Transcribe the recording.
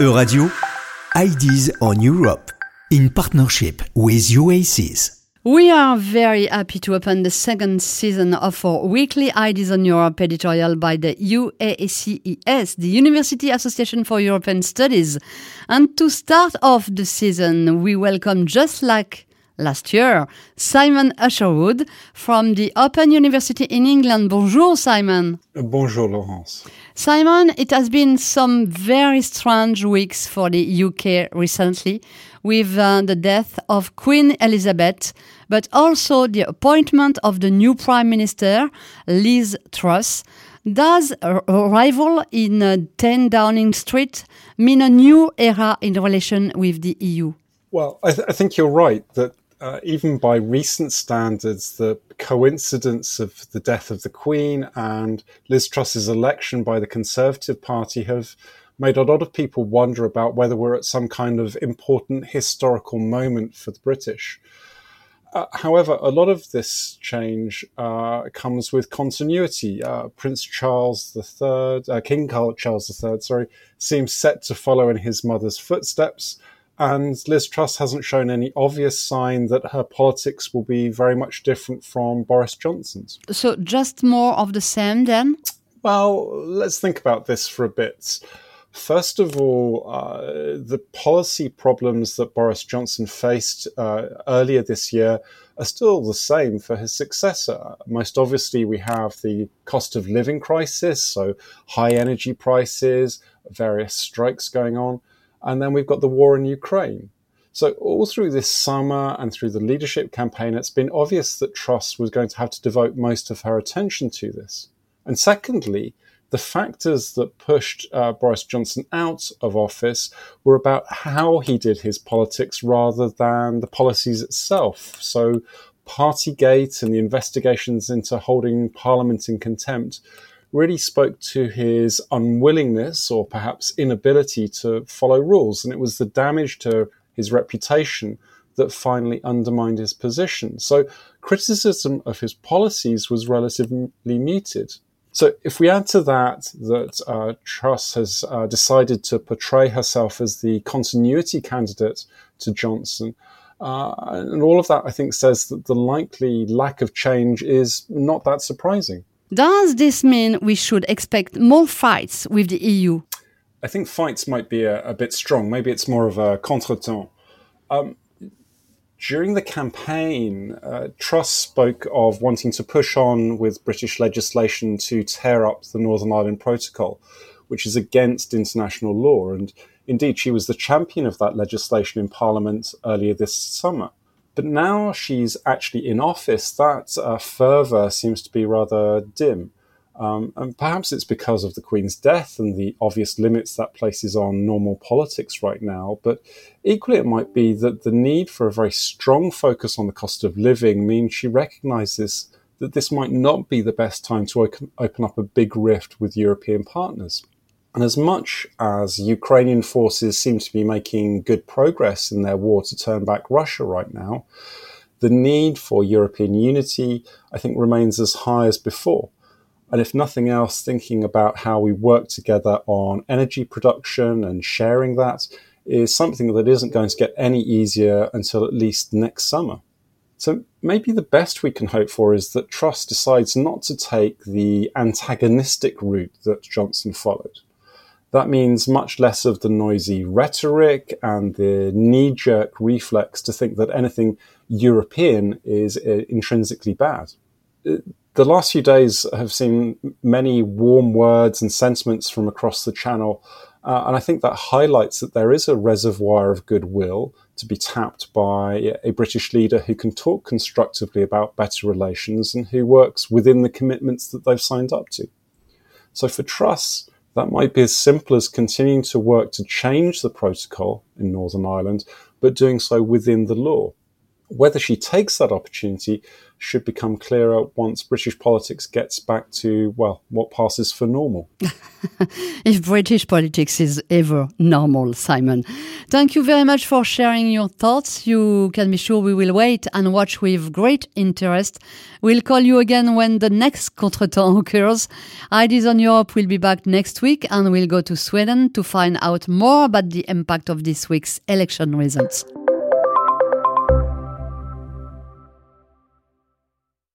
Euradio, Ideas on Europe, in partnership with Oasis. We are very happy to open the second season of our weekly Ideas on Europe editorial by the UACES, the University Association for European Studies. And to start off the season, we welcome, just like last year, Simon Usherwood from the Open University in England. Bonjour, Simon. Bonjour, Laurence. Simon, it has been some very strange weeks for the UK recently with uh, the death of Queen Elizabeth, but also the appointment of the new Prime Minister, Liz Truss. Does a arrival in uh, 10 Downing Street mean a new era in relation with the EU? Well, I, th- I think you're right that uh, even by recent standards, the coincidence of the death of the Queen and Liz Truss's election by the Conservative Party have made a lot of people wonder about whether we're at some kind of important historical moment for the British. Uh, however, a lot of this change uh, comes with continuity. Uh, Prince Charles III, uh, King Charles III, sorry, seems set to follow in his mother's footsteps and Liz Truss hasn't shown any obvious sign that her politics will be very much different from Boris Johnson's. So, just more of the same then? Well, let's think about this for a bit. First of all, uh, the policy problems that Boris Johnson faced uh, earlier this year are still the same for his successor. Most obviously, we have the cost of living crisis, so high energy prices, various strikes going on. And then we've got the war in Ukraine. So, all through this summer and through the leadership campaign, it's been obvious that Truss was going to have to devote most of her attention to this. And secondly, the factors that pushed uh, Boris Johnson out of office were about how he did his politics rather than the policies itself. So, Partygate and the investigations into holding Parliament in contempt really spoke to his unwillingness or perhaps inability to follow rules. And it was the damage to his reputation that finally undermined his position. So criticism of his policies was relatively muted. So if we add to that that uh, Truss has uh, decided to portray herself as the continuity candidate to Johnson, uh, and all of that, I think, says that the likely lack of change is not that surprising. Does this mean we should expect more fights with the EU? I think fights might be a, a bit strong. Maybe it's more of a contretemps. Um, during the campaign, uh, Truss spoke of wanting to push on with British legislation to tear up the Northern Ireland Protocol, which is against international law. And indeed, she was the champion of that legislation in Parliament earlier this summer. But now she's actually in office, that uh, fervour seems to be rather dim. Um, and perhaps it's because of the Queen's death and the obvious limits that places on normal politics right now. But equally, it might be that the need for a very strong focus on the cost of living means she recognises that this might not be the best time to open up a big rift with European partners. And as much as Ukrainian forces seem to be making good progress in their war to turn back Russia right now, the need for European unity, I think, remains as high as before. And if nothing else, thinking about how we work together on energy production and sharing that is something that isn't going to get any easier until at least next summer. So maybe the best we can hope for is that Truss decides not to take the antagonistic route that Johnson followed that means much less of the noisy rhetoric and the knee jerk reflex to think that anything European is uh, intrinsically bad. Uh, the last few days have seen many warm words and sentiments from across the channel. Uh, and I think that highlights that there is a reservoir of goodwill to be tapped by a British leader who can talk constructively about better relations and who works within the commitments that they've signed up to. So for Truss, that might be as simple as continuing to work to change the protocol in Northern Ireland, but doing so within the law. Whether she takes that opportunity should become clearer once British politics gets back to, well, what passes for normal. if British politics is ever normal, Simon. Thank you very much for sharing your thoughts. You can be sure we will wait and watch with great interest. We'll call you again when the next contretemps occurs. Ideas on Europe will be back next week and we'll go to Sweden to find out more about the impact of this week's election results.